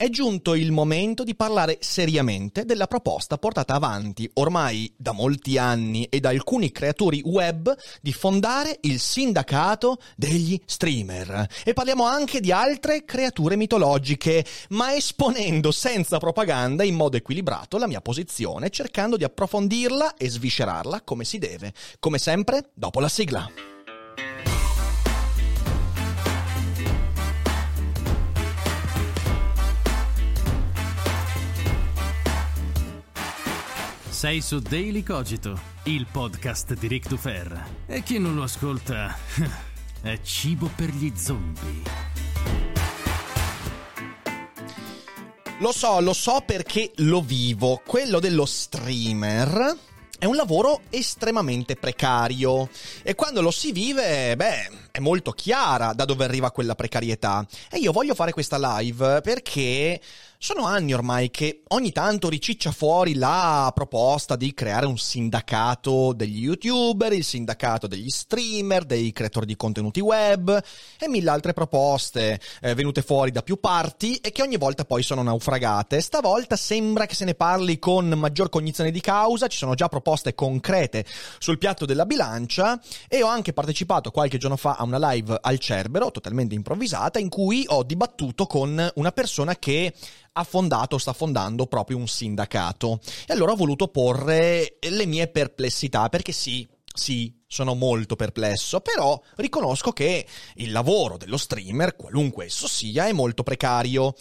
È giunto il momento di parlare seriamente della proposta portata avanti ormai da molti anni e da alcuni creatori web di fondare il sindacato degli streamer. E parliamo anche di altre creature mitologiche, ma esponendo senza propaganda in modo equilibrato la mia posizione, cercando di approfondirla e sviscerarla come si deve. Come sempre, dopo la sigla. Sei su Daily Cogito, il podcast di Rick Dufer. E chi non lo ascolta è cibo per gli zombie. Lo so, lo so perché lo vivo. Quello dello streamer è un lavoro estremamente precario e quando lo si vive, beh, è molto chiara da dove arriva quella precarietà. E io voglio fare questa live perché sono anni ormai che ogni tanto riciccia fuori la proposta di creare un sindacato degli youtuber, il sindacato degli streamer, dei creatori di contenuti web e mille altre proposte eh, venute fuori da più parti e che ogni volta poi sono naufragate. Stavolta sembra che se ne parli con maggior cognizione di causa, ci sono già proposte concrete sul piatto della bilancia e ho anche partecipato qualche giorno fa a una live al Cerbero, totalmente improvvisata, in cui ho dibattuto con una persona che ha fondato, sta fondando proprio un sindacato. E allora ho voluto porre le mie perplessità, perché sì, sì, sono molto perplesso, però riconosco che il lavoro dello streamer, qualunque esso sia, è molto precario,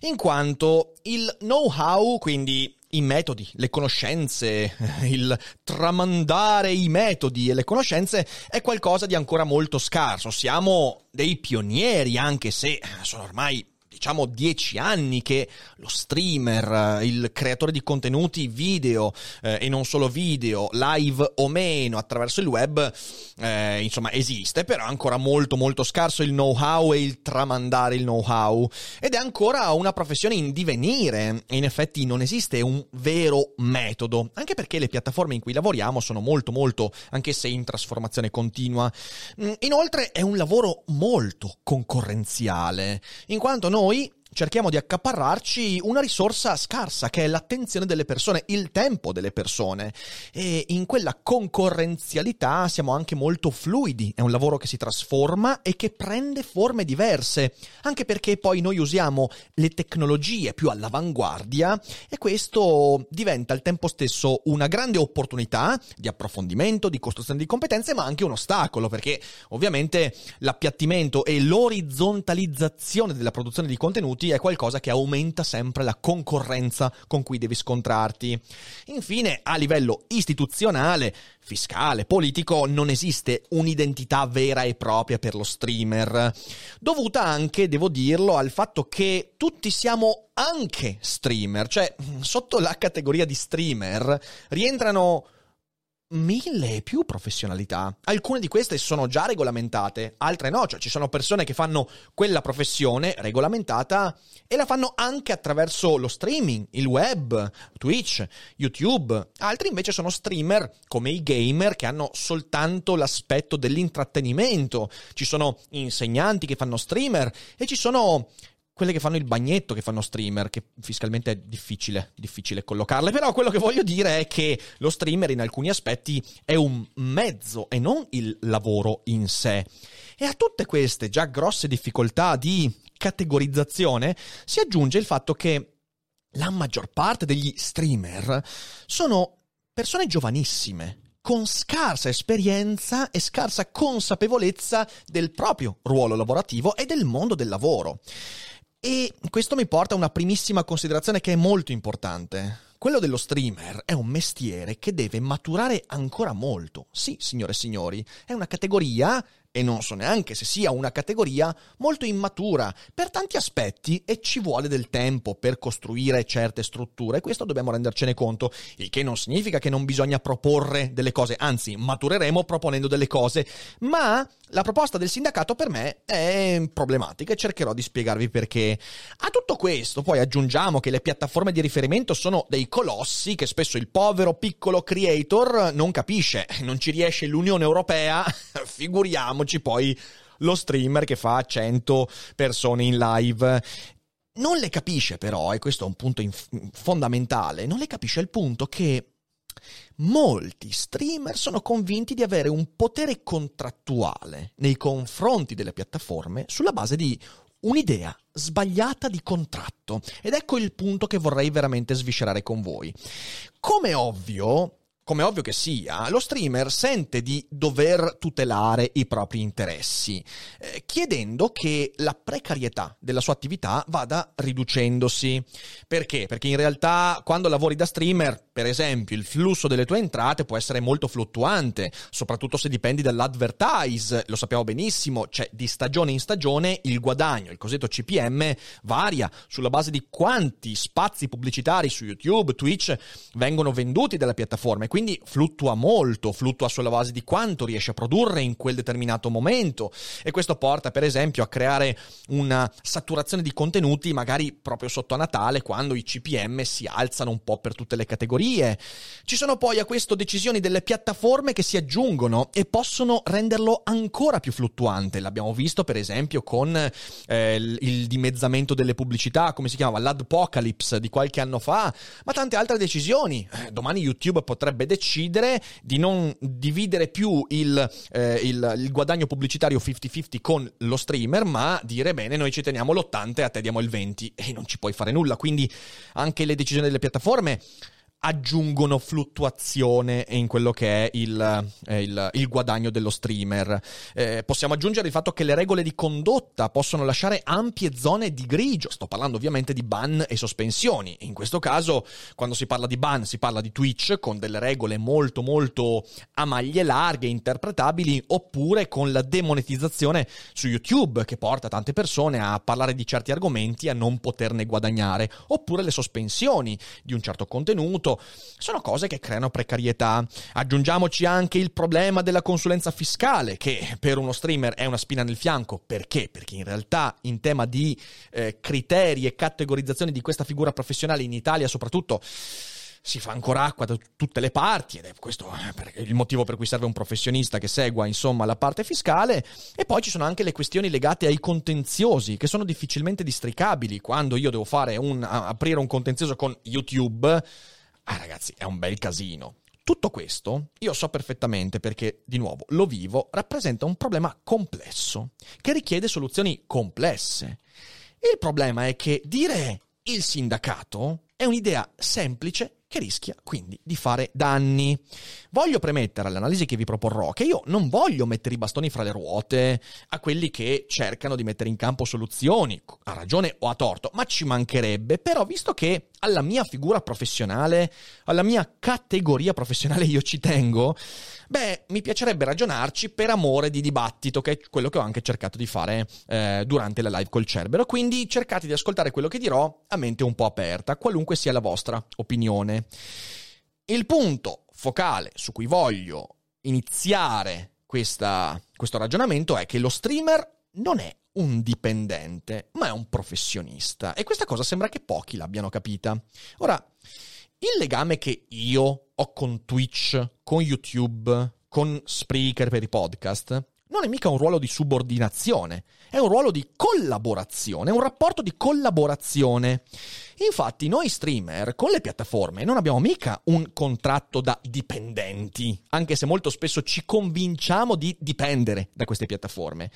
in quanto il know-how, quindi i metodi, le conoscenze, il tramandare i metodi e le conoscenze è qualcosa di ancora molto scarso. Siamo dei pionieri, anche se sono ormai diciamo dieci anni che lo streamer, eh, il creatore di contenuti video eh, e non solo video, live o meno attraverso il web, eh, insomma esiste, però è ancora molto molto scarso il know-how e il tramandare il know-how ed è ancora una professione in divenire. In effetti non esiste un vero metodo, anche perché le piattaforme in cui lavoriamo sono molto molto, anche se in trasformazione continua. Mm, inoltre è un lavoro molto concorrenziale, in quanto noi noi cerchiamo di accaparrarci una risorsa scarsa che è l'attenzione delle persone, il tempo delle persone. E in quella concorrenzialità siamo anche molto fluidi, è un lavoro che si trasforma e che prende forme diverse, anche perché poi noi usiamo le tecnologie più all'avanguardia e questo diventa al tempo stesso una grande opportunità di approfondimento, di costruzione di competenze, ma anche un ostacolo perché ovviamente l'appiattimento e l'orizzontalizzazione della produzione di contenuti è qualcosa che aumenta sempre la concorrenza con cui devi scontrarti. Infine, a livello istituzionale, fiscale, politico, non esiste un'identità vera e propria per lo streamer, dovuta anche, devo dirlo, al fatto che tutti siamo anche streamer, cioè sotto la categoria di streamer rientrano mille e più professionalità. Alcune di queste sono già regolamentate, altre no, cioè ci sono persone che fanno quella professione regolamentata e la fanno anche attraverso lo streaming, il web, Twitch, YouTube. Altri invece sono streamer come i gamer che hanno soltanto l'aspetto dell'intrattenimento. Ci sono insegnanti che fanno streamer e ci sono quelle che fanno il bagnetto, che fanno streamer, che fiscalmente è difficile, difficile collocarle. Però quello che voglio dire è che lo streamer in alcuni aspetti è un mezzo e non il lavoro in sé. E a tutte queste già grosse difficoltà di categorizzazione si aggiunge il fatto che la maggior parte degli streamer sono persone giovanissime, con scarsa esperienza e scarsa consapevolezza del proprio ruolo lavorativo e del mondo del lavoro. E questo mi porta a una primissima considerazione che è molto importante. Quello dello streamer è un mestiere che deve maturare ancora molto. Sì, signore e signori, è una categoria e non so neanche se sia una categoria molto immatura. Per tanti aspetti e ci vuole del tempo per costruire certe strutture, questo dobbiamo rendercene conto, il che non significa che non bisogna proporre delle cose, anzi matureremo proponendo delle cose, ma la proposta del sindacato per me è problematica e cercherò di spiegarvi perché. A tutto questo poi aggiungiamo che le piattaforme di riferimento sono dei colossi che spesso il povero piccolo creator non capisce, non ci riesce l'Unione Europea, figuriamoci figuriamoci poi lo streamer che fa 100 persone in live. Non le capisce però, e questo è un punto inf- fondamentale, non le capisce il punto che molti streamer sono convinti di avere un potere contrattuale nei confronti delle piattaforme sulla base di un'idea sbagliata di contratto. Ed ecco il punto che vorrei veramente sviscerare con voi. Come ovvio, come ovvio che sia, lo streamer sente di dover tutelare i propri interessi, eh, chiedendo che la precarietà della sua attività vada riducendosi. Perché? Perché in realtà quando lavori da streamer, per esempio, il flusso delle tue entrate può essere molto fluttuante, soprattutto se dipendi dall'advertise, lo sappiamo benissimo, cioè di stagione in stagione il guadagno, il cosiddetto CPM, varia sulla base di quanti spazi pubblicitari su YouTube, Twitch vengono venduti dalla piattaforma quindi fluttua molto, fluttua sulla base di quanto riesce a produrre in quel determinato momento e questo porta per esempio a creare una saturazione di contenuti magari proprio sotto a Natale quando i CPM si alzano un po' per tutte le categorie. Ci sono poi a questo decisioni delle piattaforme che si aggiungono e possono renderlo ancora più fluttuante. L'abbiamo visto per esempio con eh, il dimezzamento delle pubblicità, come si chiamava, l'adpocalypse di qualche anno fa, ma tante altre decisioni. Eh, domani YouTube potrebbe decidere di non dividere più il, eh, il, il guadagno pubblicitario 50-50 con lo streamer, ma dire bene, noi ci teniamo l'80 e a te diamo il 20 e non ci puoi fare nulla. Quindi anche le decisioni delle piattaforme aggiungono fluttuazione in quello che è il, eh, il, il guadagno dello streamer. Eh, possiamo aggiungere il fatto che le regole di condotta possono lasciare ampie zone di grigio. Sto parlando ovviamente di ban e sospensioni. In questo caso, quando si parla di ban, si parla di Twitch con delle regole molto molto a maglie larghe, interpretabili, oppure con la demonetizzazione su YouTube che porta tante persone a parlare di certi argomenti e a non poterne guadagnare, oppure le sospensioni di un certo contenuto sono cose che creano precarietà. Aggiungiamoci anche il problema della consulenza fiscale, che per uno streamer è una spina nel fianco. Perché? Perché in realtà in tema di eh, criteri e categorizzazione di questa figura professionale in Italia soprattutto si fa ancora acqua da tutte le parti ed è questo eh, il motivo per cui serve un professionista che segua insomma la parte fiscale e poi ci sono anche le questioni legate ai contenziosi che sono difficilmente districabili quando io devo un, aprire un contenzioso con YouTube Ah ragazzi, è un bel casino. Tutto questo, io so perfettamente perché, di nuovo, lo vivo, rappresenta un problema complesso, che richiede soluzioni complesse. Il problema è che dire il sindacato è un'idea semplice che rischia quindi di fare danni. Voglio premettere all'analisi che vi proporrò che io non voglio mettere i bastoni fra le ruote a quelli che cercano di mettere in campo soluzioni, a ragione o a torto, ma ci mancherebbe, però visto che alla mia figura professionale, alla mia categoria professionale io ci tengo, beh, mi piacerebbe ragionarci per amore di dibattito, che è quello che ho anche cercato di fare eh, durante la live col Cerbero. Quindi cercate di ascoltare quello che dirò a mente un po' aperta, qualunque sia la vostra opinione. Il punto focale su cui voglio iniziare questa, questo ragionamento è che lo streamer non è un dipendente, ma è un professionista. E questa cosa sembra che pochi l'abbiano capita. Ora, il legame che io ho con Twitch, con YouTube, con Spreaker per i podcast, non è mica un ruolo di subordinazione, è un ruolo di collaborazione, è un rapporto di collaborazione. Infatti noi streamer con le piattaforme non abbiamo mica un contratto da dipendenti, anche se molto spesso ci convinciamo di dipendere da queste piattaforme.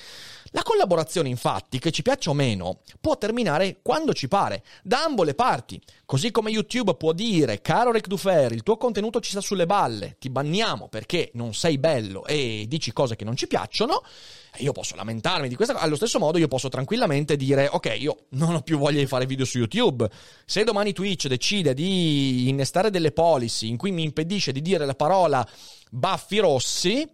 La collaborazione infatti, che ci piaccia o meno, può terminare quando ci pare, da ambo le parti. Così come YouTube può dire, caro Rick Dufer, il tuo contenuto ci sta sulle balle, ti banniamo perché non sei bello e dici cose che non ci piacciono, io posso lamentarmi di questa cosa. Allo stesso modo, io posso tranquillamente dire: Ok, io non ho più voglia di fare video su YouTube. Se domani Twitch decide di innestare delle policy in cui mi impedisce di dire la parola baffi rossi,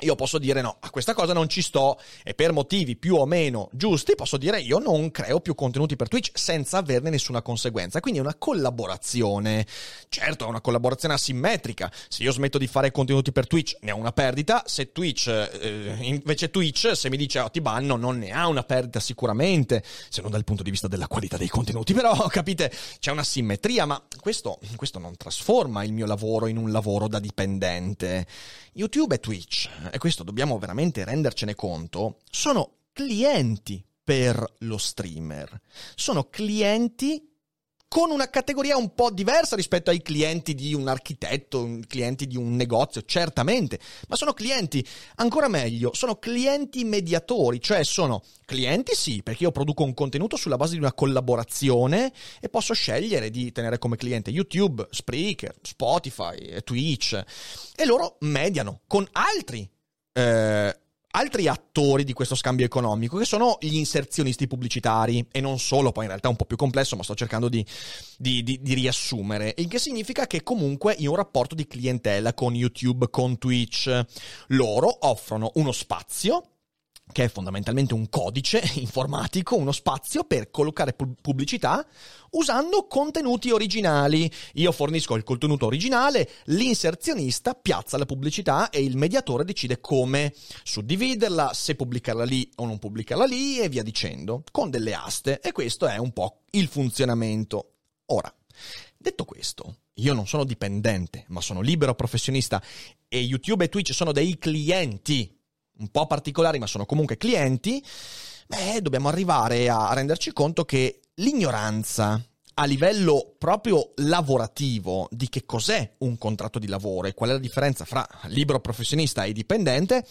io posso dire no, a questa cosa non ci sto e per motivi più o meno giusti posso dire io non creo più contenuti per Twitch senza averne nessuna conseguenza. Quindi è una collaborazione. Certo, è una collaborazione asimmetrica. Se io smetto di fare contenuti per Twitch ne ha una perdita, se Twitch eh, invece Twitch se mi dice oh, ti banno non ne ha una perdita sicuramente, se non dal punto di vista della qualità dei contenuti, però capite, c'è una simmetria, ma questo, questo non trasforma il mio lavoro in un lavoro da dipendente. YouTube e Twitch, e questo dobbiamo veramente rendercene conto, sono clienti per lo streamer. Sono clienti con una categoria un po' diversa rispetto ai clienti di un architetto, clienti di un negozio, certamente, ma sono clienti, ancora meglio, sono clienti mediatori, cioè sono clienti sì, perché io produco un contenuto sulla base di una collaborazione e posso scegliere di tenere come cliente YouTube, Spreaker, Spotify, Twitch e loro mediano con altri eh, altri attori di questo scambio economico, che sono gli inserzionisti pubblicitari, e non solo, poi in realtà è un po' più complesso, ma sto cercando di, di, di, di riassumere, il che significa che comunque in un rapporto di clientela con YouTube, con Twitch, loro offrono uno spazio che è fondamentalmente un codice informatico, uno spazio per collocare pubblicità usando contenuti originali. Io fornisco il contenuto originale, l'inserzionista piazza la pubblicità e il mediatore decide come suddividerla, se pubblicarla lì o non pubblicarla lì e via dicendo, con delle aste. E questo è un po' il funzionamento. Ora, detto questo, io non sono dipendente, ma sono libero professionista e YouTube e Twitch sono dei clienti un po' particolari, ma sono comunque clienti, beh, dobbiamo arrivare a renderci conto che l'ignoranza a livello proprio lavorativo di che cos'è un contratto di lavoro e qual è la differenza fra libero professionista e dipendente,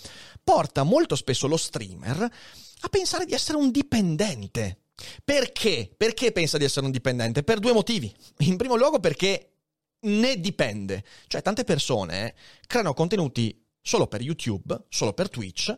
porta molto spesso lo streamer a pensare di essere un dipendente. Perché? Perché pensa di essere un dipendente? Per due motivi. In primo luogo perché ne dipende. Cioè tante persone creano contenuti solo per YouTube, solo per Twitch,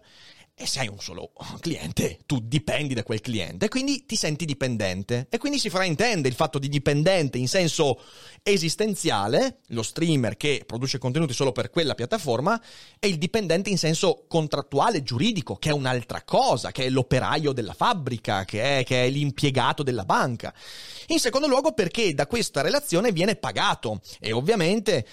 e se hai un solo cliente, tu dipendi da quel cliente, quindi ti senti dipendente. E quindi si fraintende il fatto di dipendente in senso esistenziale, lo streamer che produce contenuti solo per quella piattaforma, e il dipendente in senso contrattuale, giuridico, che è un'altra cosa, che è l'operaio della fabbrica, che è, che è l'impiegato della banca. In secondo luogo perché da questa relazione viene pagato e ovviamente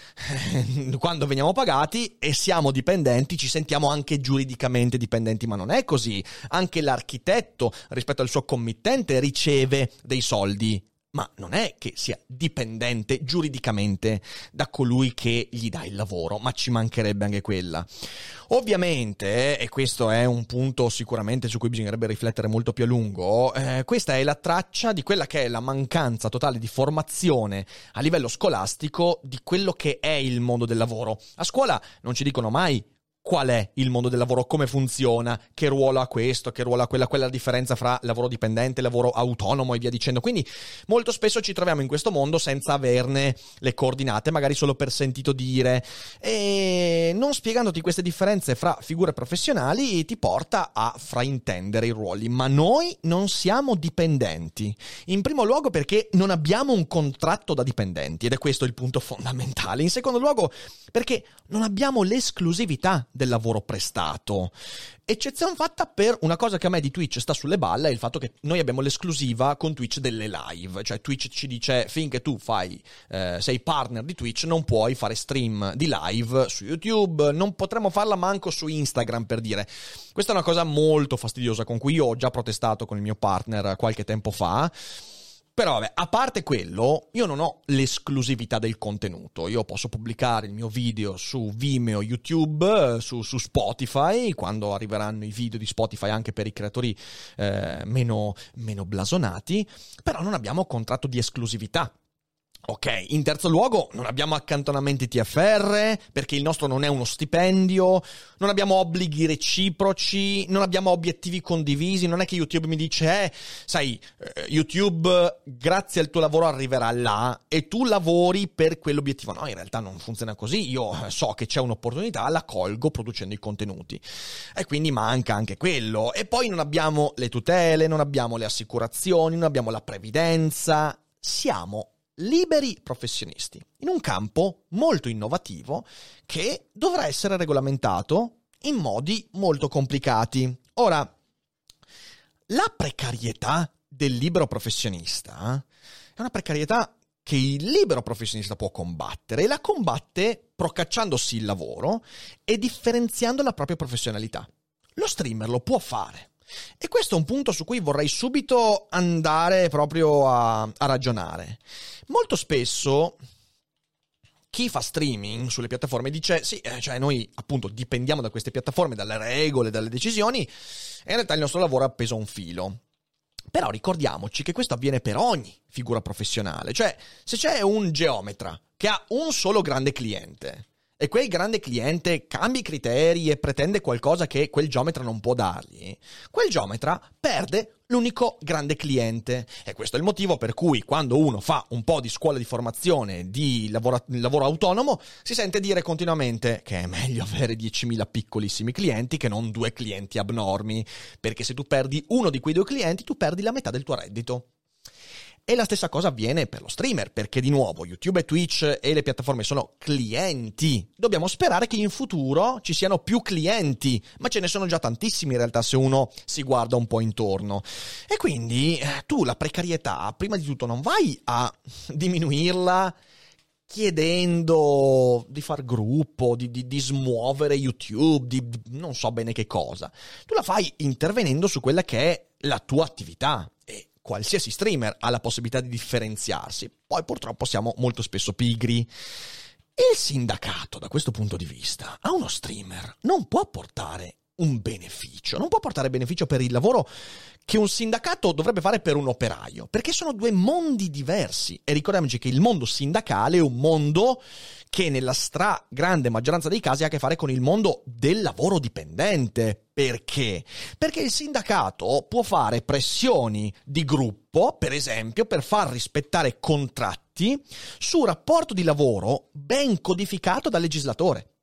quando veniamo pagati e siamo dipendenti ci sentiamo anche giuridicamente dipendenti, ma non è così. Anche l'architetto rispetto al suo committente riceve dei soldi ma non è che sia dipendente giuridicamente da colui che gli dà il lavoro, ma ci mancherebbe anche quella. Ovviamente, e questo è un punto sicuramente su cui bisognerebbe riflettere molto più a lungo, eh, questa è la traccia di quella che è la mancanza totale di formazione a livello scolastico di quello che è il mondo del lavoro. A scuola non ci dicono mai qual è il mondo del lavoro, come funziona, che ruolo ha questo, che ruolo ha quella, quella differenza fra lavoro dipendente, lavoro autonomo e via dicendo. Quindi molto spesso ci troviamo in questo mondo senza averne le coordinate, magari solo per sentito dire, e non spiegandoti queste differenze fra figure professionali ti porta a fraintendere i ruoli, ma noi non siamo dipendenti. In primo luogo perché non abbiamo un contratto da dipendenti ed è questo il punto fondamentale. In secondo luogo perché non abbiamo l'esclusività del lavoro prestato. Eccezione fatta per una cosa che a me di Twitch sta sulle balle, è il fatto che noi abbiamo l'esclusiva con Twitch delle live, cioè Twitch ci dice finché tu fai, eh, sei partner di Twitch non puoi fare stream di live su YouTube, non potremo farla manco su Instagram per dire. Questa è una cosa molto fastidiosa con cui io ho già protestato con il mio partner qualche tempo fa Però vabbè, a parte quello, io non ho l'esclusività del contenuto. Io posso pubblicare il mio video su Vimeo, YouTube, su, su Spotify, quando arriveranno i video di Spotify anche per i creatori eh, meno, meno blasonati, però non abbiamo contratto di esclusività. Ok, in terzo luogo non abbiamo accantonamenti TFR perché il nostro non è uno stipendio, non abbiamo obblighi reciproci, non abbiamo obiettivi condivisi, non è che YouTube mi dice, eh, sai, eh, YouTube grazie al tuo lavoro arriverà là e tu lavori per quell'obiettivo. No, in realtà non funziona così, io eh, so che c'è un'opportunità, la colgo producendo i contenuti e quindi manca anche quello. E poi non abbiamo le tutele, non abbiamo le assicurazioni, non abbiamo la previdenza, siamo liberi professionisti, in un campo molto innovativo che dovrà essere regolamentato in modi molto complicati. Ora, la precarietà del libero professionista è una precarietà che il libero professionista può combattere e la combatte procacciandosi il lavoro e differenziando la propria professionalità. Lo streamer lo può fare. E questo è un punto su cui vorrei subito andare proprio a, a ragionare. Molto spesso chi fa streaming sulle piattaforme dice sì, eh, cioè noi appunto dipendiamo da queste piattaforme, dalle regole, dalle decisioni e in realtà il nostro lavoro è appeso a un filo. Però ricordiamoci che questo avviene per ogni figura professionale, cioè se c'è un geometra che ha un solo grande cliente e quel grande cliente cambia i criteri e pretende qualcosa che quel geometra non può dargli, quel geometra perde l'unico grande cliente. E questo è il motivo per cui quando uno fa un po' di scuola di formazione di lavoro, lavoro autonomo, si sente dire continuamente che è meglio avere 10.000 piccolissimi clienti che non due clienti abnormi, perché se tu perdi uno di quei due clienti, tu perdi la metà del tuo reddito. E la stessa cosa avviene per lo streamer, perché di nuovo YouTube e Twitch e le piattaforme sono clienti. Dobbiamo sperare che in futuro ci siano più clienti, ma ce ne sono già tantissimi in realtà se uno si guarda un po' intorno. E quindi eh, tu la precarietà, prima di tutto, non vai a diminuirla chiedendo di far gruppo, di, di, di, smuovere YouTube, di non so bene che cosa. Tu la fai intervenendo su quella che è la tua attività qualsiasi streamer ha la possibilità di differenziarsi. Poi purtroppo siamo molto spesso pigri. Il sindacato, da questo punto di vista, a uno streamer non può portare un beneficio, non può portare beneficio per il lavoro che un sindacato dovrebbe fare per un operaio, perché sono due mondi diversi e ricordiamoci che il mondo sindacale è un mondo che nella stragrande maggioranza dei casi ha a che fare con il mondo del lavoro dipendente. Perché? Perché il sindacato può fare pressioni di gruppo, per esempio, per far rispettare contratti su rapporto di lavoro ben codificato dal legislatore.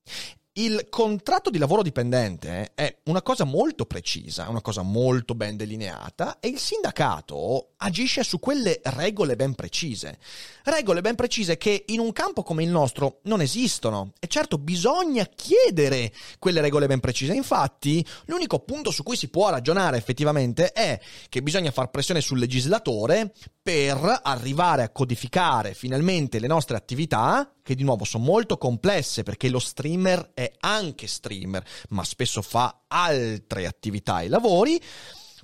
Il contratto di lavoro dipendente è una cosa molto precisa, una cosa molto ben delineata e il sindacato agisce su quelle regole ben precise. Regole ben precise che in un campo come il nostro non esistono e certo bisogna chiedere quelle regole ben precise. Infatti l'unico punto su cui si può ragionare effettivamente è che bisogna far pressione sul legislatore per arrivare a codificare finalmente le nostre attività che di nuovo sono molto complesse perché lo streamer è anche streamer, ma spesso fa altre attività e lavori.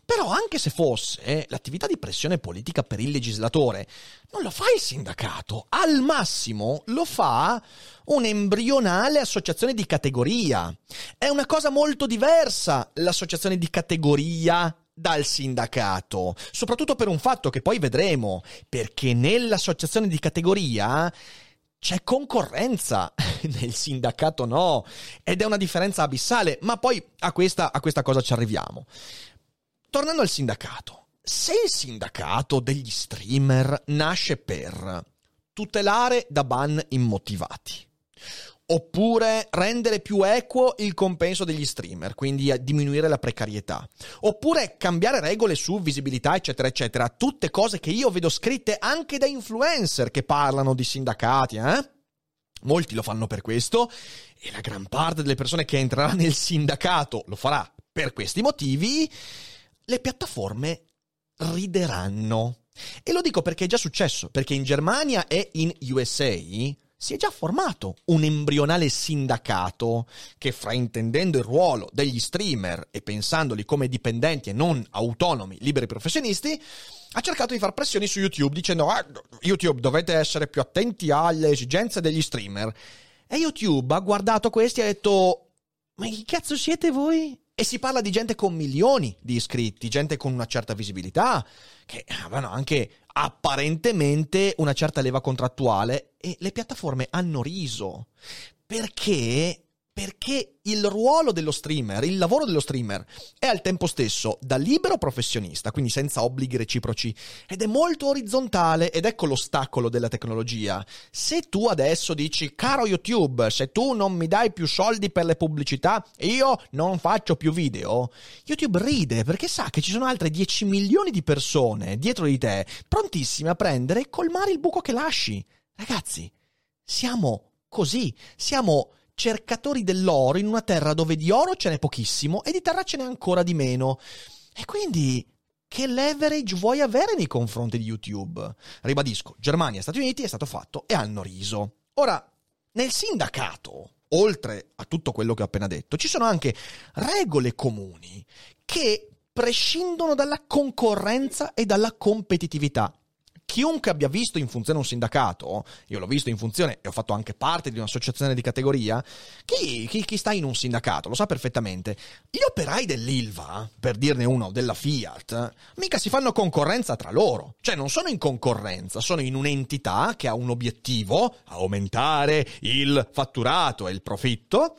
Però anche se fosse l'attività di pressione politica per il legislatore, non lo fa il sindacato, al massimo lo fa un'embrionale associazione di categoria. È una cosa molto diversa l'associazione di categoria dal sindacato, soprattutto per un fatto che poi vedremo, perché nell'associazione di categoria c'è concorrenza, nel sindacato no, ed è una differenza abissale, ma poi a questa, a questa cosa ci arriviamo. Tornando al sindacato, se il sindacato degli streamer nasce per tutelare da ban immotivati, Oppure rendere più equo il compenso degli streamer, quindi diminuire la precarietà. Oppure cambiare regole su visibilità, eccetera, eccetera. Tutte cose che io vedo scritte anche da influencer che parlano di sindacati, eh? Molti lo fanno per questo e la gran parte delle persone che entrerà nel sindacato lo farà per questi motivi. Le piattaforme rideranno. E lo dico perché è già successo, perché in Germania e in USA si è già formato un embrionale sindacato che, fraintendendo il ruolo degli streamer e pensandoli come dipendenti e non autonomi, liberi professionisti, ha cercato di far pressioni su YouTube dicendo ah, YouTube dovete essere più attenti alle esigenze degli streamer. E YouTube ha guardato questi e ha detto ma chi cazzo siete voi? E si parla di gente con milioni di iscritti, gente con una certa visibilità, che avevano anche apparentemente una certa leva contrattuale e le piattaforme hanno riso. Perché perché il ruolo dello streamer, il lavoro dello streamer è al tempo stesso da libero professionista, quindi senza obblighi reciproci, ed è molto orizzontale ed ecco l'ostacolo della tecnologia. Se tu adesso dici, caro YouTube, se tu non mi dai più soldi per le pubblicità, io non faccio più video, YouTube ride perché sa che ci sono altre 10 milioni di persone dietro di te, prontissime a prendere e colmare il buco che lasci. Ragazzi, siamo così, siamo cercatori dell'oro in una terra dove di oro ce n'è pochissimo e di terra ce n'è ancora di meno. E quindi che leverage vuoi avere nei confronti di YouTube? Ribadisco, Germania e Stati Uniti è stato fatto e hanno riso. Ora, nel sindacato, oltre a tutto quello che ho appena detto, ci sono anche regole comuni che prescindono dalla concorrenza e dalla competitività chiunque abbia visto in funzione un sindacato, io l'ho visto in funzione e ho fatto anche parte di un'associazione di categoria, chi, chi, chi, sta in un sindacato lo sa perfettamente. Gli operai dell'Ilva, per dirne uno, della Fiat, mica si fanno concorrenza tra loro. Cioè non sono in concorrenza, sono in un'entità che ha un obiettivo, aumentare il fatturato e il profitto,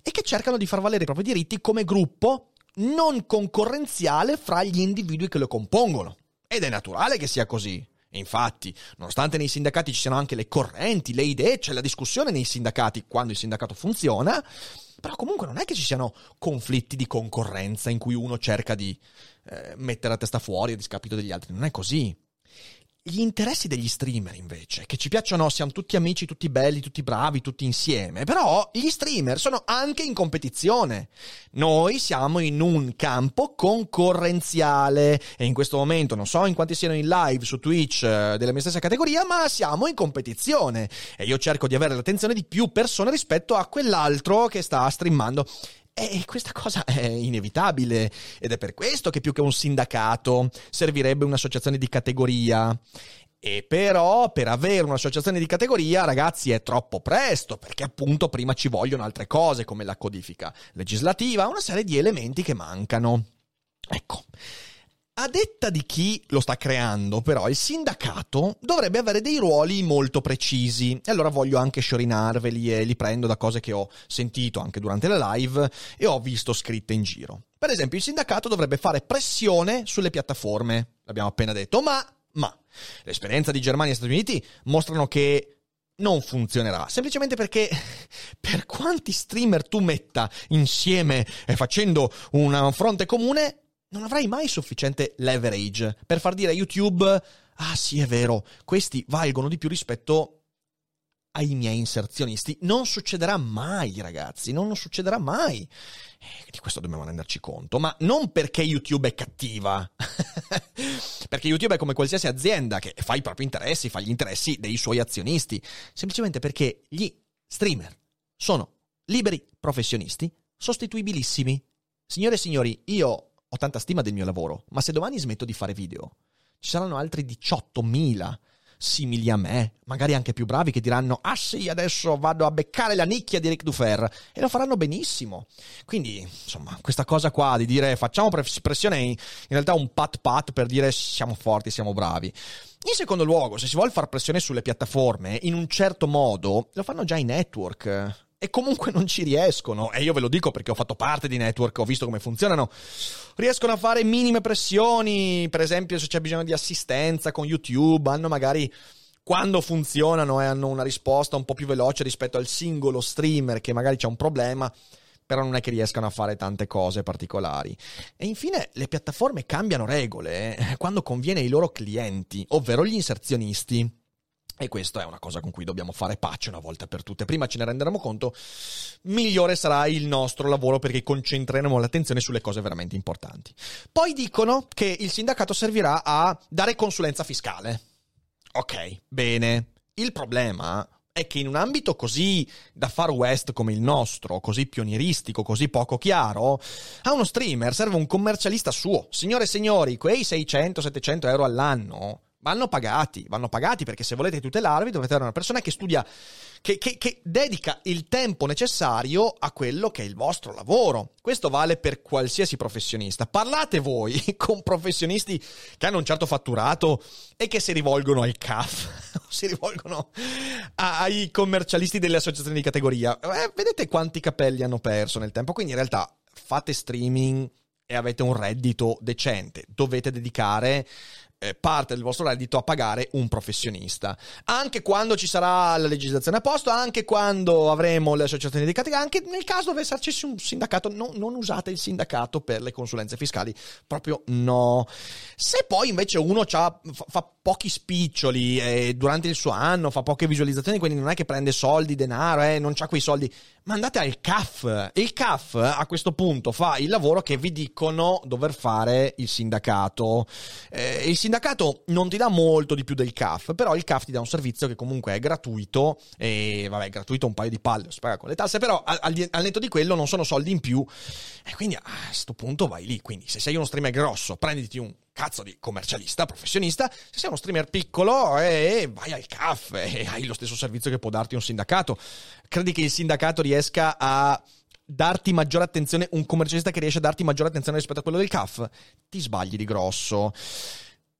e che cercano di far valere i propri diritti come gruppo non concorrenziale fra gli individui che lo compongono. Ed è naturale che sia così. Infatti, nonostante nei sindacati ci siano anche le correnti, le idee, c'è la discussione nei sindacati quando il sindacato funziona, però comunque non è che ci siano conflitti di concorrenza in cui uno cerca di eh, mettere la testa fuori a discapito degli altri, non è così. Gli interessi degli streamer, invece, che ci piacciono, siamo tutti amici, tutti belli, tutti bravi, tutti insieme, però gli streamer sono anche in competizione. Noi siamo in un campo concorrenziale e in questo momento non so in quanti siano in live su Twitch eh, della mia stessa categoria, ma siamo in competizione e io cerco di avere l'attenzione di più persone rispetto a quell'altro che sta streamando e questa cosa è inevitabile ed è per questo che più che un sindacato servirebbe un'associazione di categoria. E però per avere un'associazione di categoria, ragazzi, è troppo presto, perché appunto prima ci vogliono altre cose come la codifica legislativa, una serie di elementi che mancano. Ecco. A detta di chi lo sta creando, però, il sindacato dovrebbe avere dei ruoli molto precisi. E allora voglio anche sciorinarveli e li prendo da cose che ho sentito anche durante la live e ho visto scritte in giro. Per esempio, il sindacato dovrebbe fare pressione sulle piattaforme, l'abbiamo appena detto, ma, ma, l'esperienza di Germania e Stati Uniti mostrano che non funzionerà, semplicemente perché per quanti streamer tu metta insieme e facendo un fronte comune, non avrai mai sufficiente leverage per far dire a YouTube, ah sì è vero, questi valgono di più rispetto ai miei inserzionisti. Non succederà mai, ragazzi, non succederà mai. Eh, di questo dobbiamo renderci conto, ma non perché YouTube è cattiva, perché YouTube è come qualsiasi azienda che fa i propri interessi, fa gli interessi dei suoi azionisti, semplicemente perché gli streamer sono liberi professionisti, sostituibilissimi. Signore e signori, io ho tanta stima del mio lavoro, ma se domani smetto di fare video, ci saranno altri 18.000 simili a me, magari anche più bravi, che diranno: Ah sì, adesso vado a beccare la nicchia di Ric Dufer e lo faranno benissimo. Quindi, insomma, questa cosa qua di dire facciamo pressione in realtà un pat pat per dire siamo forti, siamo bravi. In secondo luogo, se si vuole far pressione sulle piattaforme, in un certo modo, lo fanno già i network e comunque non ci riescono. E io ve lo dico perché ho fatto parte di network, ho visto come funzionano. Riescono a fare minime pressioni, per esempio se c'è bisogno di assistenza con YouTube, hanno magari quando funzionano e hanno una risposta un po' più veloce rispetto al singolo streamer che magari c'è un problema, però non è che riescano a fare tante cose particolari. E infine le piattaforme cambiano regole eh, quando conviene ai loro clienti, ovvero gli inserzionisti. E questa è una cosa con cui dobbiamo fare pace una volta per tutte. Prima ce ne renderemo conto, migliore sarà il nostro lavoro perché concentreremo l'attenzione sulle cose veramente importanti. Poi dicono che il sindacato servirà a dare consulenza fiscale. Ok, bene. Il problema è che in un ambito così da far west come il nostro, così pionieristico, così poco chiaro, a uno streamer serve un commercialista suo. Signore e signori, quei 600-700 euro all'anno vanno pagati, vanno pagati perché se volete tutelarvi dovete avere una persona che studia, che, che, che, dedica il tempo necessario a quello che è il vostro lavoro. Questo vale per qualsiasi professionista. Parlate voi con professionisti che hanno un certo fatturato e che si rivolgono al CAF, si rivolgono ai commercialisti delle associazioni di categoria. Eh, vedete quanti capelli hanno perso nel tempo, quindi in realtà fate streaming e avete un reddito decente, dovete dedicare parte del vostro reddito a pagare un professionista. Anche quando ci sarà la legislazione a posto, anche quando avremo le associazioni dedicate, anche nel caso dovesse esserci un sindacato, no, non usate il sindacato per le consulenze fiscali, proprio no. Se poi invece uno fa, fa pochi spiccioli eh, durante il suo anno, fa poche visualizzazioni, quindi non è che prende soldi, denaro, eh, non ha quei soldi, mandate al CAF. Il CAF a questo punto fa il lavoro che vi dicono dover fare il sindacato. Eh, il sindacato non ti dà molto di più del CAF, però il CAF ti dà un servizio che comunque è gratuito e vabbè, gratuito un paio di palle, si paga con le tasse, però al, al netto di quello non sono soldi in più e quindi a questo punto vai lì. Quindi se sei uno streamer grosso, prenditi un cazzo di commercialista, professionista, se sei uno streamer piccolo e vai al CAF e hai lo stesso servizio che può darti un sindacato. Credi che il sindacato riesca a darti maggiore attenzione, un commercialista che riesce a darti maggiore attenzione rispetto a quello del CAF? Ti sbagli di grosso.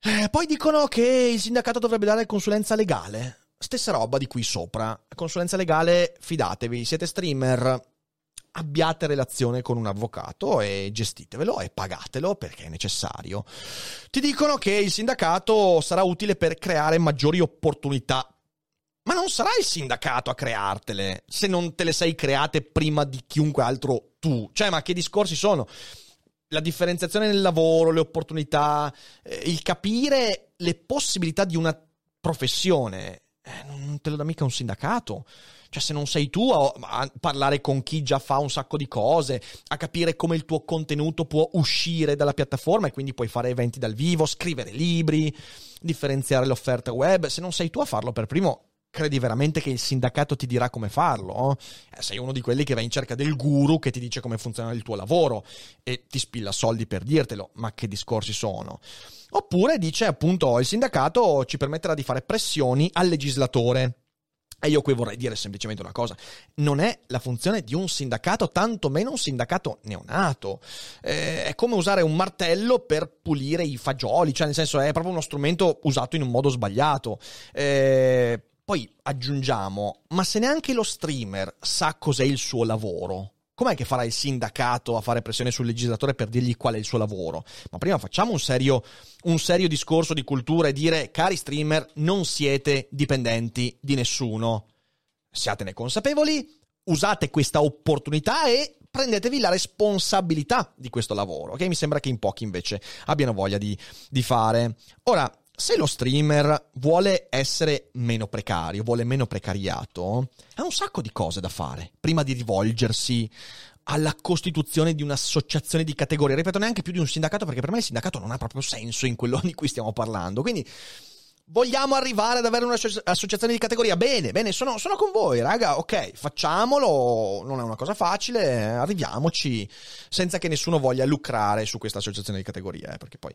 Eh, poi dicono che il sindacato dovrebbe dare consulenza legale. Stessa roba di qui sopra. Consulenza legale, fidatevi, siete streamer, abbiate relazione con un avvocato e gestitevelo e pagatelo perché è necessario. Ti dicono che il sindacato sarà utile per creare maggiori opportunità. Ma non sarà il sindacato a creartele se non te le sei create prima di chiunque altro tu. Cioè, ma che discorsi sono? La differenziazione nel lavoro, le opportunità, eh, il capire le possibilità di una professione. Eh, non te lo dà mica un sindacato. Cioè, se non sei tu a, a, parlare con chi già fa un sacco di cose, a capire come il tuo contenuto può uscire dalla piattaforma e quindi puoi fare eventi dal vivo, scrivere libri, differenziare l'offerta web, se non sei tu a farlo per primo, credi veramente che il sindacato ti dirà come farlo? Eh, sei uno di quelli che va in cerca del guru che ti dice come funziona il tuo lavoro e ti spilla soldi per dirtelo, ma che discorsi sono? Oppure dice appunto il sindacato ci permetterà di fare pressioni al legislatore e io qui vorrei dire semplicemente una cosa, non è la funzione di un sindacato, tantomeno un sindacato neonato. Eh, è come usare un martello per pulire i fagioli, cioè nel senso è proprio uno strumento usato in un modo sbagliato. Eh, poi aggiungiamo, ma se neanche lo streamer sa cos'è il suo lavoro, com'è che farà il sindacato a fare pressione sul legislatore per dirgli qual è il suo lavoro? Ma prima facciamo un serio, un serio discorso di cultura e dire, cari streamer, non siete dipendenti di nessuno. Siatene consapevoli, usate questa opportunità e prendetevi la responsabilità di questo lavoro, che mi sembra che in pochi invece abbiano voglia di, di fare. Ora, se lo streamer vuole essere meno precario, vuole meno precariato, ha un sacco di cose da fare prima di rivolgersi alla costituzione di un'associazione di categoria. Ripeto, neanche più di un sindacato, perché per me il sindacato non ha proprio senso in quello di cui stiamo parlando. Quindi Vogliamo arrivare ad avere un'associazione di categoria? Bene, bene, sono, sono, con voi, raga. Ok, facciamolo. Non è una cosa facile. Arriviamoci senza che nessuno voglia lucrare su questa associazione di categoria. Eh, perché poi,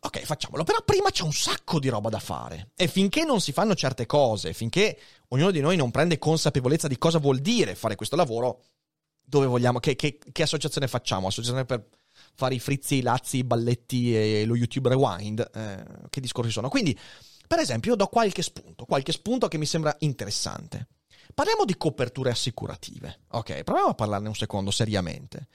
ok, facciamolo. Però prima c'è un sacco di roba da fare. E finché non si fanno certe cose, finché ognuno di noi non prende consapevolezza di cosa vuol dire fare questo lavoro, dove vogliamo, che, che, che associazione facciamo? Associazione per fare i frizzi, i lazzi, i balletti e lo YouTube Rewind? Eh, che discorsi sono? Quindi per esempio, do qualche spunto, qualche spunto che mi sembra interessante. Parliamo di coperture assicurative. Ok, proviamo a parlarne un secondo seriamente.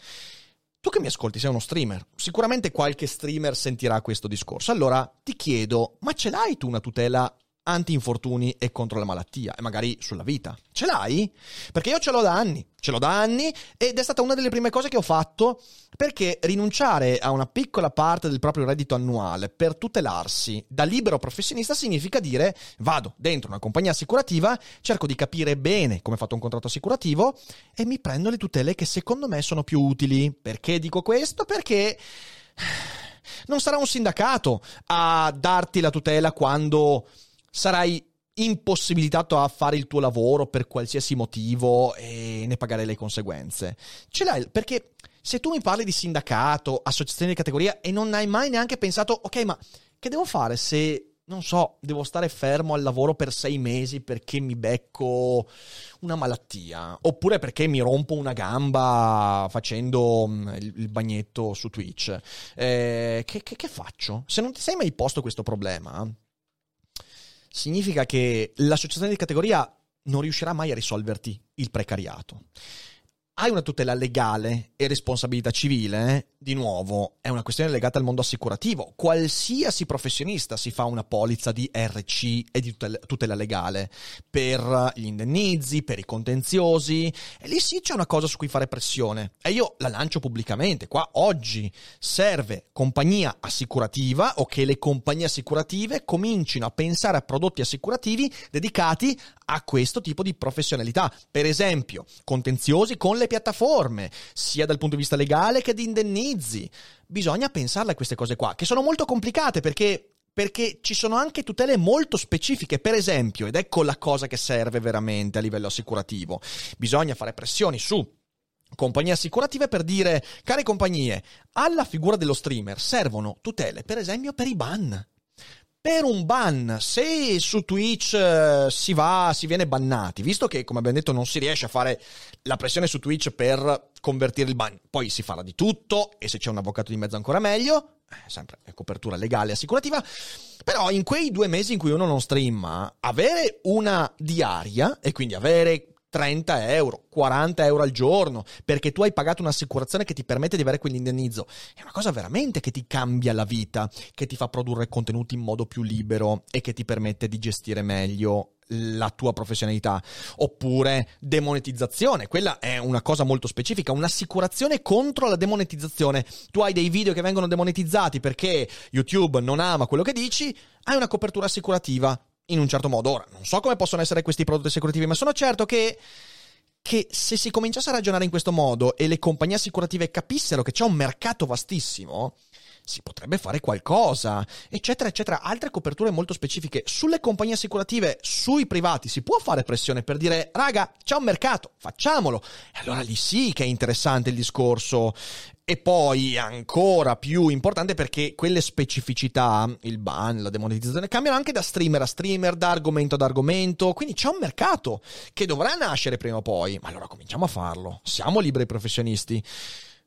Tu che mi ascolti sei uno streamer, sicuramente qualche streamer sentirà questo discorso. Allora ti chiedo, ma ce l'hai tu una tutela anti-infortuni e contro la malattia e magari sulla vita. Ce l'hai? Perché io ce l'ho da anni, ce l'ho da anni ed è stata una delle prime cose che ho fatto perché rinunciare a una piccola parte del proprio reddito annuale per tutelarsi da libero professionista significa dire vado dentro una compagnia assicurativa, cerco di capire bene come è fatto un contratto assicurativo e mi prendo le tutele che secondo me sono più utili. Perché dico questo? Perché non sarà un sindacato a darti la tutela quando sarai impossibilitato a fare il tuo lavoro per qualsiasi motivo e ne pagare le conseguenze. Ce l'hai perché se tu mi parli di sindacato, associazione di categoria e non hai mai neanche pensato, ok, ma che devo fare se non so, devo stare fermo al lavoro per sei mesi perché mi becco una malattia, oppure perché mi rompo una gamba facendo mm, il, bagnetto su Twitch. Eh, che, che, che faccio? Se non ti sei mai posto questo problema, significa che l'associazione di categoria non riuscirà mai a risolverti il precariato hai una tutela legale e responsabilità civile, di nuovo, è una questione legata al mondo assicurativo. Qualsiasi professionista si fa una polizza di RC e di tutela, legale per gli indennizi, per i contenziosi, e lì sì c'è una cosa su cui fare pressione. E io la lancio pubblicamente. Qua oggi serve compagnia assicurativa o che le compagnie assicurative comincino a pensare a prodotti assicurativi dedicati a questo tipo di professionalità. Per esempio, contenziosi con le le piattaforme, sia dal punto di vista legale che di indennizi. Bisogna pensarle a queste cose qua, che sono molto complicate perché perché ci sono anche tutele molto specifiche, per esempio, ed ecco la cosa che serve veramente a livello assicurativo, bisogna fare pressioni su compagnie assicurative per dire, care compagnie, alla figura dello streamer servono tutele, per esempio, per i ban per un ban, se su Twitch uh, si va, si viene bannati, visto che come abbiamo detto non si riesce a fare la pressione su Twitch per convertire il ban, poi si farà di tutto e se c'è un avvocato di mezzo ancora meglio, eh, sempre copertura legale e assicurativa, però in quei due mesi in cui uno non streama, avere una diaria e quindi avere 30 euro, 40 euro al giorno, perché tu hai pagato un'assicurazione che ti permette di avere quell'indennizzo. È una cosa veramente che ti cambia la vita, che ti fa produrre contenuti in modo più libero e che ti permette di gestire meglio la tua professionalità. Oppure demonetizzazione quella è una cosa molto specifica un'assicurazione contro la demonetizzazione. Tu hai dei video che vengono demonetizzati perché YouTube non ama quello che dici hai una copertura assicurativa in un certo modo. Ora, non so come possono essere questi prodotti assicurativi, ma sono certo che, che se si cominciasse a ragionare in questo modo e le compagnie assicurative capissero che c'è un mercato vastissimo, si potrebbe fare qualcosa, eccetera, eccetera. Altre coperture molto specifiche. Sulle compagnie assicurative, sui privati, si può fare pressione per dire, raga, c'è un mercato, facciamolo. E allora lì sì che è interessante il discorso. E poi ancora più importante perché quelle specificità, il ban, la demonetizzazione, cambiano anche da streamer a streamer, da argomento ad argomento. Quindi c'è un mercato che dovrà nascere prima o poi. Ma allora cominciamo a farlo. Siamo liberi professionisti.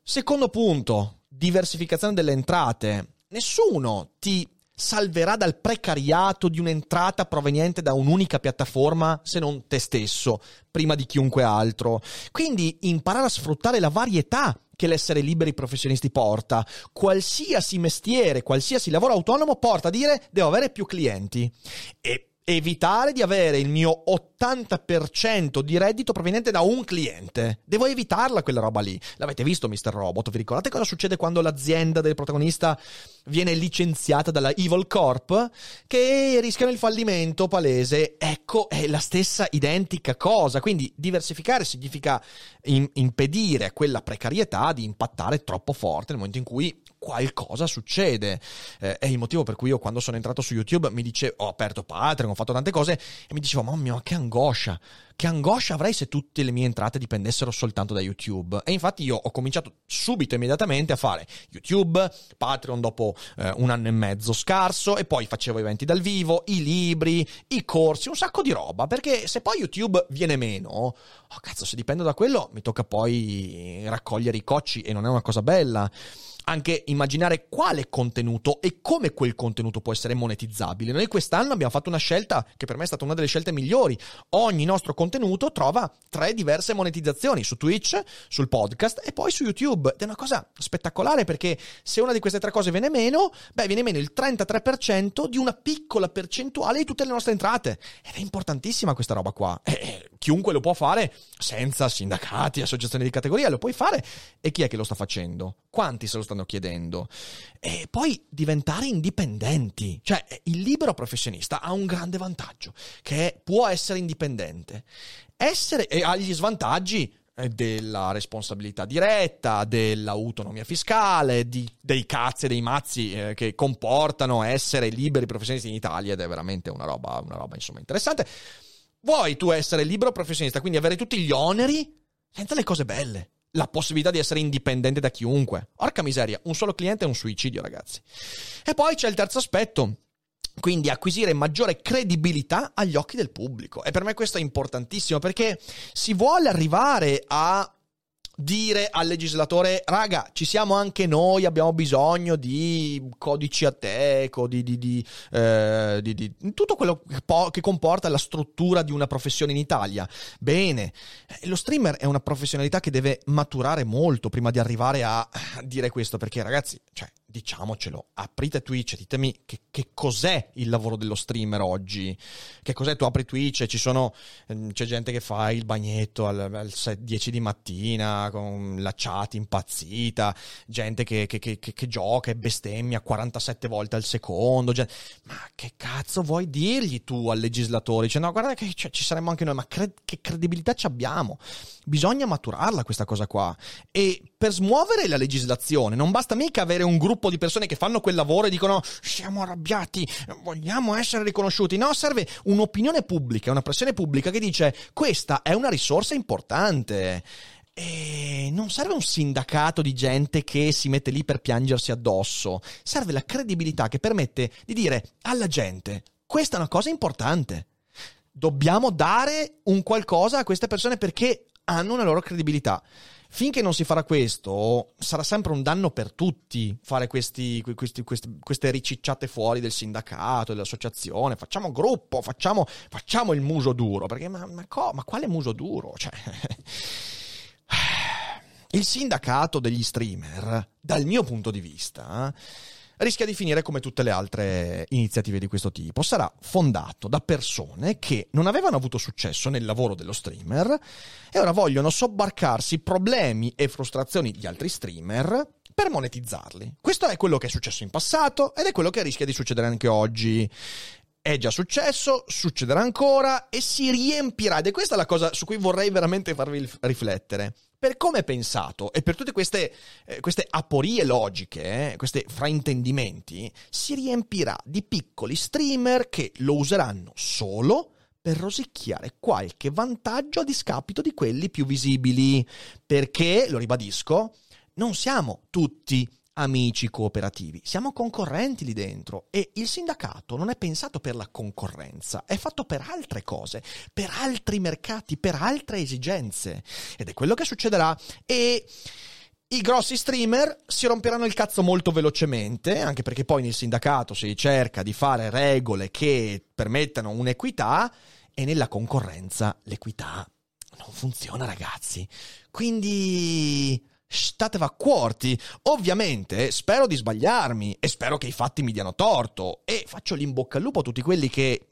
Secondo punto, diversificazione delle entrate. Nessuno ti salverà dal precariato di un'entrata proveniente da un'unica piattaforma se non te stesso, prima di chiunque altro. Quindi imparare a sfruttare la varietà che l'essere liberi professionisti porta. Qualsiasi mestiere, qualsiasi lavoro autonomo porta a dire devo avere più clienti. E evitare di avere il mio 80% di reddito proveniente da un cliente. Devo evitarla quella roba lì. L'avete visto, Mr. Robot? Vi ricordate cosa succede quando l'azienda del protagonista viene licenziata dalla Evil Corp? Che rischiano il fallimento palese. Ecco, è la stessa identica cosa. Quindi diversificare significa in- impedire a quella precarietà di impattare troppo forte nel momento in cui qualcosa succede. Eh, è il motivo per cui io quando sono entrato su YouTube mi dicevo, ho aperto Patreon, ho fatto tante cose e mi dicevo, mamma mia, che angoscia. Che angoscia avrei se tutte le mie entrate dipendessero soltanto da YouTube. E infatti io ho cominciato subito, immediatamente, a fare YouTube, Patreon dopo eh, un anno e mezzo scarso, e poi facevo eventi dal vivo, i libri, i corsi, un sacco di roba. Perché se poi YouTube viene meno, oh cazzo, se dipendo da quello, mi tocca poi raccogliere i cocci e non è una cosa bella anche immaginare quale contenuto e come quel contenuto può essere monetizzabile. Noi quest'anno abbiamo fatto una scelta che per me è stata una delle scelte migliori. Ogni nostro contenuto trova tre diverse monetizzazioni su Twitch, sul podcast e poi su YouTube. Ed è una cosa spettacolare perché se una di queste tre cose viene meno, beh, viene meno il 33% di una piccola percentuale di tutte le nostre entrate. Ed è importantissima questa roba qua. E chiunque lo può fare senza sindacati, associazioni di categoria, lo puoi fare. E chi è che lo sta facendo? Quanti se lo stanno chiedendo? E poi diventare indipendenti. Cioè, il libero professionista ha un grande vantaggio, che può essere indipendente. Essere, e ha gli svantaggi, eh, della responsabilità diretta, dell'autonomia fiscale, di, dei cazzi e dei mazzi eh, che comportano essere liberi professionisti in Italia ed è veramente una roba, una roba insomma interessante. Vuoi tu essere libero professionista, quindi avere tutti gli oneri senza le cose belle? La possibilità di essere indipendente da chiunque. Orca miseria, un solo cliente è un suicidio, ragazzi. E poi c'è il terzo aspetto quindi acquisire maggiore credibilità agli occhi del pubblico. E per me questo è importantissimo perché si vuole arrivare a dire al legislatore, raga, ci siamo anche noi, abbiamo bisogno di codici ateco, di, di, di, eh, di tutto quello che, po- che, comporta la struttura di una professione in Italia. Bene, lo streamer è una professionalità che deve maturare molto prima di arrivare a dire questo, perché ragazzi, cioè, diciamocelo, aprite Twitch, ditemi che, che, cos'è il lavoro dello streamer oggi, che cos'è, tu apri Twitch e ci sono, ehm, c'è gente che fa il bagnetto alle 10 di mattina con la chat impazzita, gente che, che, che, gioca e bestemmia 47 volte al secondo, gente... ma che cazzo vuoi dirgli tu al legislatore? Dice no, guarda che cioè, ci saremmo anche noi, ma cre- che credibilità ci abbiamo? Bisogna maturarla questa cosa qua e per smuovere la legislazione non basta mica avere un gruppo di persone che fanno quel lavoro e dicono siamo arrabbiati, vogliamo essere riconosciuti. No, serve un'opinione pubblica, una pressione pubblica che dice questa è una risorsa importante. E non serve un sindacato di gente che si mette lì per piangersi addosso. Serve la credibilità che permette di dire alla gente questa è una cosa importante. Dobbiamo dare un qualcosa a queste persone perché hanno una loro credibilità. Finché non si farà questo, sarà sempre un danno per tutti fare questi, questi, questi, queste ricicciate fuori del sindacato, dell'associazione. Facciamo gruppo, facciamo, facciamo il muso duro. Perché, ma, ma, co, ma quale muso duro? Cioè. Il sindacato degli streamer, dal mio punto di vista, rischia di finire come tutte le altre iniziative di questo tipo. Sarà fondato da persone che non avevano avuto successo nel lavoro dello streamer e ora vogliono sobbarcarsi problemi e frustrazioni di altri streamer per monetizzarli. Questo è quello che è successo in passato ed è quello che rischia di succedere anche oggi. È già successo, succederà ancora e si riempirà. Ed è questa la cosa su cui vorrei veramente farvi riflettere per come è pensato e per tutte queste, eh, queste aporie logiche, eh, questi fraintendimenti, si riempirà di piccoli streamer che lo useranno solo per rosicchiare qualche vantaggio a discapito di quelli più visibili. Perché, lo ribadisco, non siamo tutti amici cooperativi, siamo concorrenti lì dentro e il sindacato non è pensato per la concorrenza, è fatto per altre cose, per altri mercati, per altre esigenze. Ed è quello che succederà. E i grossi streamer si romperanno il cazzo molto velocemente, anche perché poi nel sindacato si cerca di fare regole che permettano un'equità e nella concorrenza l'equità non funziona, ragazzi. Quindi state accorti. Ovviamente spero di sbagliarmi e spero che i fatti mi diano torto e faccio l'in bocca al lupo a tutti quelli che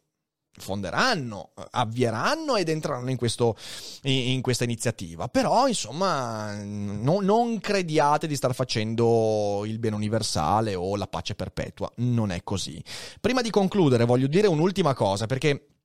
fonderanno, avvieranno ed entreranno in, questo, in questa iniziativa. Però, insomma, no, non crediate di star facendo il bene universale o la pace perpetua. Non è così. Prima di concludere, voglio dire un'ultima cosa, perché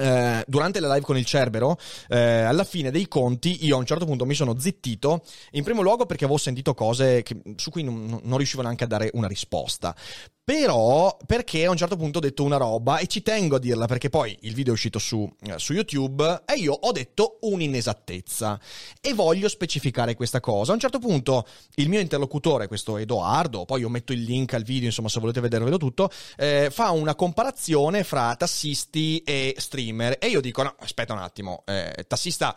eh, durante la live con il Cerbero, eh, alla fine dei conti, io a un certo punto mi sono zittito. In primo luogo perché avevo sentito cose che, su cui non, non, riuscivo neanche a dare una risposta. Però, perché a un certo punto ho detto una roba e ci tengo a dirla perché poi il video è uscito su, eh, su YouTube e io ho detto un'inesattezza e voglio specificare questa cosa. A un certo punto il mio interlocutore, questo Edoardo, poi io metto il link al video, insomma, se volete vedervelo tutto, eh, fa una comparazione fra tassisti e streamer e io dico, no, aspetta un attimo, eh, tassista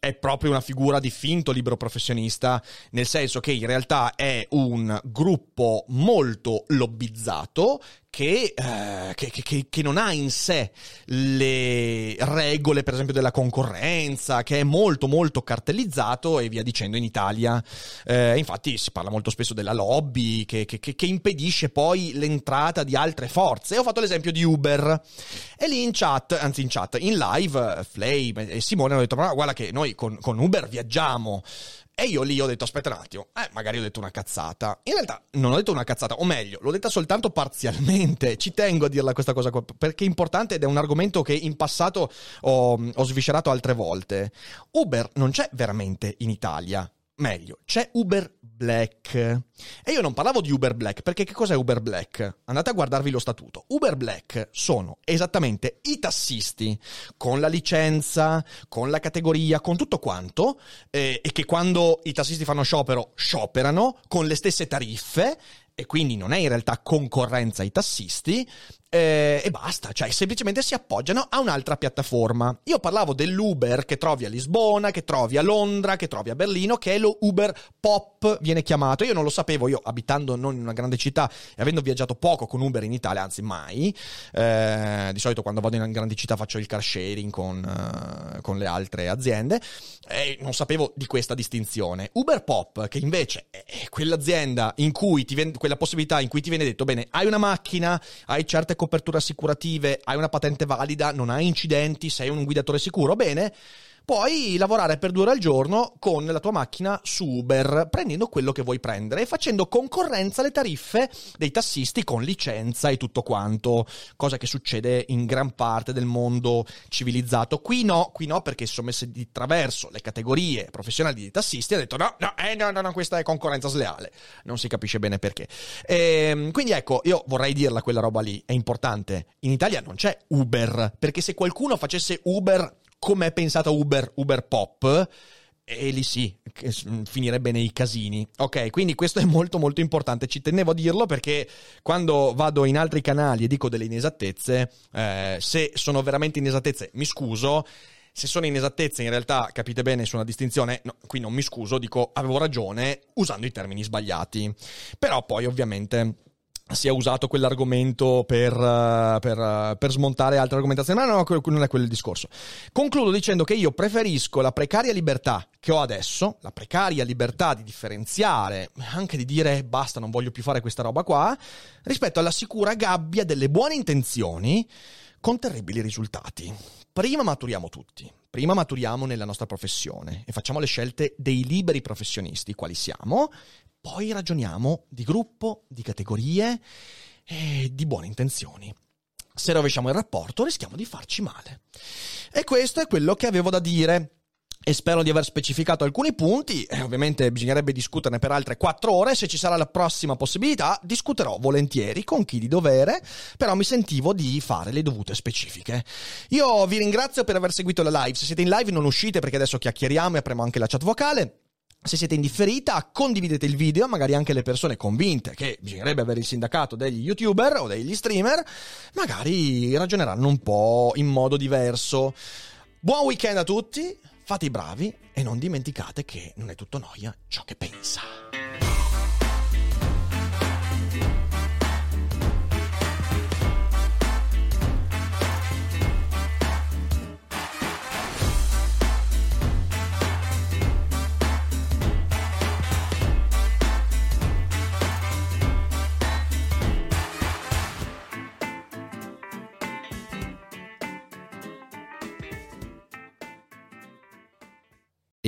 è proprio una figura di finto libero professionista, nel senso che in realtà è un gruppo molto lobbizzato che, eh, che, che, che, non ha in sé le regole, per esempio, della concorrenza, che è molto molto cartellizzato e via dicendo in Italia. Eh, infatti si parla molto spesso della lobby che, impedisce poi l'entrata di altre forze. E ho fatto l'esempio di Uber. E lì in chat, anzi in chat, in live, Flame e Simone hanno detto, ma guarda che noi con, con Uber viaggiamo E io lì ho detto, aspetta un attimo, eh, magari ho detto una cazzata. In realtà non ho detto una cazzata, o meglio, l'ho detta soltanto parzialmente. Ci tengo a dirla questa cosa qua, perché è importante ed è un argomento che in passato ho, ho sviscerato altre volte. Uber non c'è veramente in Italia. Meglio, c'è Uber Black. E io non parlavo di Uber Black, perché che cos'è Uber Black? Andate a guardarvi lo statuto. Uber Black sono esattamente i tassisti con la licenza, con la categoria, con tutto quanto, eh, e che quando i tassisti fanno sciopero, scioperano con le stesse tariffe e quindi non è in realtà concorrenza ai tassisti, eh, e basta, cioè semplicemente si appoggiano a un'altra piattaforma. Io parlavo dell'Uber che trovi a Lisbona, che trovi a Londra, che trovi a Berlino, che è lo Uber Pop, viene chiamato. Io non lo sapevo, io abitando non in una grande città e avendo viaggiato poco con Uber in Italia, anzi mai, eh, di solito quando vado in grandi città faccio il car sharing con, uh, con le altre aziende, e non sapevo di questa distinzione. Uber Pop, che invece è quell'azienda in cui ti vende, quella possibilità in cui ti viene detto, bene, hai una macchina, hai certe coperture assicurative, hai una patente valida, non hai incidenti, sei un guidatore sicuro, bene, puoi lavorare per due ore al giorno con la tua macchina su Uber, prendendo quello che vuoi prendere e facendo concorrenza alle tariffe dei tassisti con licenza e tutto quanto, cosa che succede in gran parte del mondo civilizzato. Qui no, qui no perché sono messe di traverso le categorie professionali dei tassisti e hanno detto no, no, eh, no, no, no, questa è concorrenza sleale. Non si capisce bene perché. Ehm, quindi ecco, io vorrei dirla quella roba lì, è importante. In Italia non c'è Uber, perché se qualcuno facesse Uber come è pensato Uber, Uber Pop, e lì sì, finirebbe nei casini. Ok, quindi questo è molto molto importante, ci tenevo a dirlo perché quando vado in altri canali e dico delle inesattezze, eh, se sono veramente inesattezze mi scuso, se sono inesattezze in realtà capite bene su una distinzione, no, qui non mi scuso, dico avevo ragione usando i termini sbagliati. Però poi ovviamente sia usato quell'argomento per, uh, per, uh, per, smontare altre argomentazioni, ma no, non è quello il discorso. Concludo dicendo che io preferisco la precaria libertà che ho adesso, la precaria libertà di differenziare, anche di dire basta, non voglio più fare questa roba qua, rispetto alla sicura gabbia delle buone intenzioni con terribili risultati. Prima maturiamo tutti, prima maturiamo nella nostra professione e facciamo le scelte dei liberi professionisti, quali siamo, poi ragioniamo di gruppo, di categorie e di buone intenzioni. Se rovesciamo il rapporto rischiamo di farci male. E questo è quello che avevo da dire e spero di aver specificato alcuni punti. E ovviamente bisognerebbe discuterne per altre quattro ore. Se ci sarà la prossima possibilità, discuterò volentieri con chi di dovere, però mi sentivo di fare le dovute specifiche. Io vi ringrazio per aver seguito la live. Se siete in live non uscite perché adesso chiacchieriamo e apriamo anche la chat vocale. Se siete in differita, condividete il video, magari anche le persone convinte che bisognerebbe avere il sindacato degli youtuber o degli streamer, magari ragioneranno un po' in modo diverso. Buon weekend a tutti, fate i bravi e non dimenticate che non è tutto noia ciò che pensa.